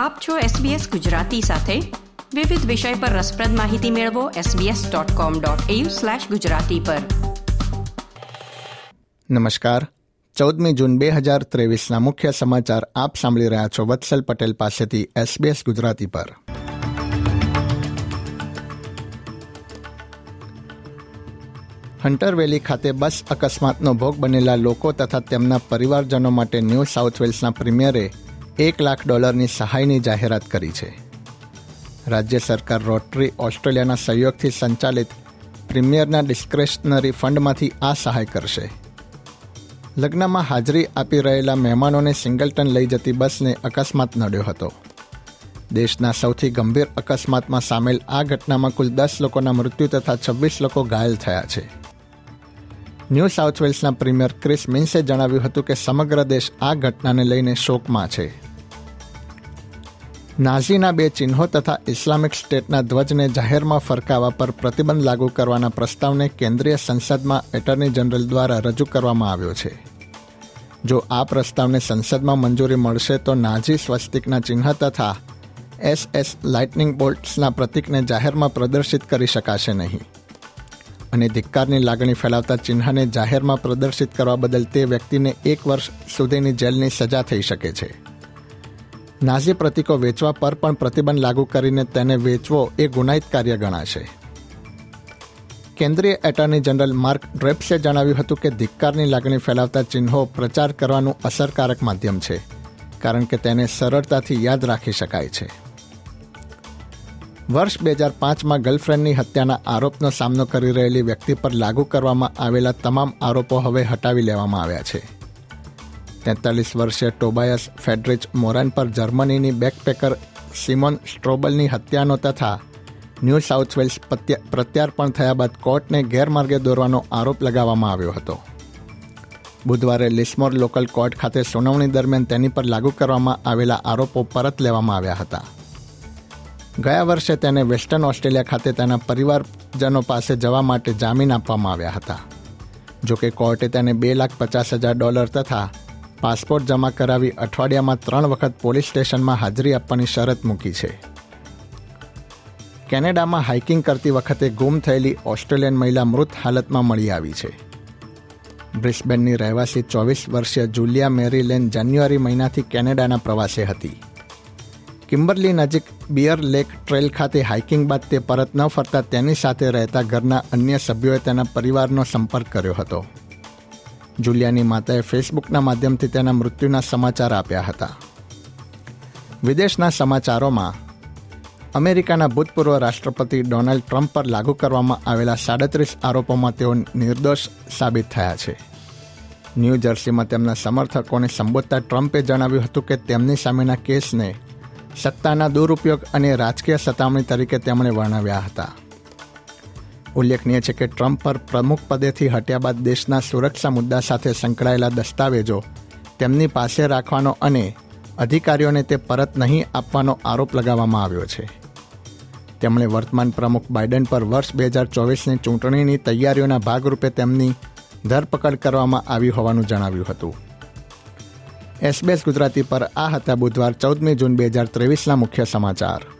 આપ છો SBS ગુજરાતી સાથે. વિવિધ વિષય પર રસપ્રદ માહિતી મેળવો sbs.com.au/gujarati પર. નમસ્કાર. ચૌદમી જૂન બે હજાર ત્રેવીસના મુખ્ય સમાચાર આપ સાંભળી રહ્યા છો વત્સલ પટેલ પાસેથી એસબીએસ ગુજરાતી પર. હન્ટર વેલી ખાતે બસ અકસ્માતનો ભોગ બનેલા લોકો તથા તેમના પરિવારજનો માટે ન્યૂ સાઉથ વેલ્સના પ્રીમિયરે એક લાખ ડોલરની સહાયની જાહેરાત કરી છે. રાજ્ય સરકાર રોટરી ઓસ્ટ્રેલિયાના સહયોગથી સંચાલિત પ્રીમિયરના ડિસ્ક્રેશનરી ફંડમાંથી આ સહાય કરશે. લગ્નમાં હાજરી આપી રહેલા મહેમાનોને સિંગલટન લઈ જતી બસને અકસ્માત નડ્યો હતો. દેશના સૌથી ગંભીર અકસ્માતમાં સામેલ આ ઘટનામાં કુલ દસ લોકોના મૃત્યુ તથા છવ્વીસ લોકો ઘાયલ થયા છે. ન્યૂ સાઉથ વેલ્સના પ્રીમિયર ક્રિસ મિન્સે જણાવ્યું હતું કે સમગ્ર દેશ આ ઘટનાને લઈને શોકમાં છે. નાઝીના બે ચિહ્નો તથા ઇસ્લામિક સ્ટેટના ધ્વજને જાહેરમાં ફરકાવવા પર પ્રતિબંધ લાગુ કરવાના પ્રસ્તાવને કેન્દ્રીય સંસદમાં એટર્ની જનરલ દ્વારા રજૂ કરવામાં આવ્યો છે. જો આ પ્રસ્તાવને સંસદમાં મંજૂરી મળશે તો નાઝી સ્વસ્તિકના ચિહ્ન તથા એસ એસ લાઇટનિંગ બોલ્ટ્સના પ્રતીકને જાહેરમાં પ્રદર્શિત કરી શકાશે નહીં. અને ધિક્કારની લાગણી ફેલાવતા ચિહ્નને જાહેરમાં પ્રદર્શિત કરવા બદલ તે વ્યક્તિને એક વર્ષ સુધીની જેલની સજા થઈ શકે છે. નાઝી પ્રતીકો વેચવા પર પણ પ્રતિબંધ લાગુ કરીને તેને વેચવો એ ગુનાહિત કાર્ય ગણાશે. કેન્દ્રીય એટર્ની જનરલ માર્ક ડ્રેપ્સે જણાવ્યું હતું કે ધિક્કારની લાગણી ફેલાવતા ચિહ્નો પ્રચાર કરવાનું અસરકારક માધ્યમ છે, કારણ કે તેને સરળતાથી યાદ રાખી શકાય છે. વર્ષ બે હજાર પાંચમાં ગર્લફ્રેન્ડની હત્યાના આરોપનો સામનો કરી રહેલી વ્યક્તિ પર લાગુ કરવામાં આવેલા તમામ આરોપો હવે હટાવી લેવામાં આવ્યા છે. તેતાલીસ વર્ષીય ટોબાયસ ફેડરિચ મોરાન પર જર્મનીની બેકપેકર સિમોન સ્ટ્રોબલની હત્યાનો તથા ન્યૂ સાઉથ વેલ્સ પ્રત્યાર્પણ થયા બાદ કોર્ટને ગેરમાર્ગે દોરવાનો આરોપ લગાવવામાં આવ્યો હતો. બુધવારે લિસ્મોર લોકલ કોર્ટ ખાતે સુનાવણી દરમિયાન તેની પર લાગુ કરવામાં આવેલા આરોપો પરત લેવામાં આવ્યા હતા. ગયા વર્ષે તેને વેસ્ટર્ન ઓસ્ટ્રેલિયા ખાતે તેના પરિવારજનો પાસે જવા માટે જામીન આપવામાં આવ્યા હતા. જોકે કોર્ટે તેને બે લાખ પચાસ હજાર ડોલર તથા પાસપોર્ટ જમા કરાવી અઠવાડિયામાં ત્રણ વખત પોલીસ સ્ટેશનમાં હાજરી આપવાની શરત મૂકી છે. કેનેડામાં હાઇકિંગ કરતી વખતે ગુમ થયેલી ઓસ્ટ્રેલિયન મહિલા મૃત હાલતમાં મળી આવી છે. બ્રિસ્બેનની રહેવાસી ચોવીસ વર્ષીય જુલિયા મેરીલેન જાન્યુઆરી મહિનાથી કેનેડાના પ્રવાસે હતી. કિમ્બરલી નજીક બિયર લેક ટ્રેલ ખાતે હાઇકિંગ બાદ તે પરત ન ફરતા તેની સાથે રહેતા ઘરના અન્ય સભ્યોએ તેના પરિવારનો સંપર્ક કર્યો હતો. જુલિયાની માતાએ ફેસબુકના માધ્યમથી તેના મૃત્યુના સમાચાર આપ્યા હતા. વિદેશના સમાચારોમાં, અમેરિકાના ભૂતપૂર્વ રાષ્ટ્રપતિ ડોનાલ્ડ ટ્રમ્પ પર લાગુ કરવામાં આવેલા સાડત્રીસ આરોપોમાં તેઓ નિર્દોષ સાબિત થયા છે. ન્યૂ જર્સીમાં તેમના સમર્થકોને સંબોધતા ટ્રમ્પે જણાવ્યું હતું કે તેમની સામેના કેસને સત્તાના દુરુપયોગ અને રાજકીય સતામણી તરીકે તેમણે વર્ણવ્યા હતા. ઉલ્લેખનીય છે કે ટ્રમ્પ પર પ્રમુખ પદેથી હટ્યા બાદ દેશના સુરક્ષા મુદ્દા સાથે સંકળાયેલા દસ્તાવેજો તેમની પાસે રાખવાનો અને અધિકારીઓને તે પરત નહીં આપવાનો આરોપ લગાવવામાં આવ્યો છે. તેમણે વર્તમાન પ્રમુખ બાઇડન પર વર્ષ બે હજાર ચોવીસની ચૂંટણીની તૈયારીઓના ભાગરૂપે તેમની ધરપકડ કરવામાં આવી હોવાનું જણાવ્યું હતું. એસબીએસ ગુજરાતી પર આ હતા બુધવાર ચૌદમી જૂન બે હજાર ત્રેવીસના મુખ્ય સમાચાર.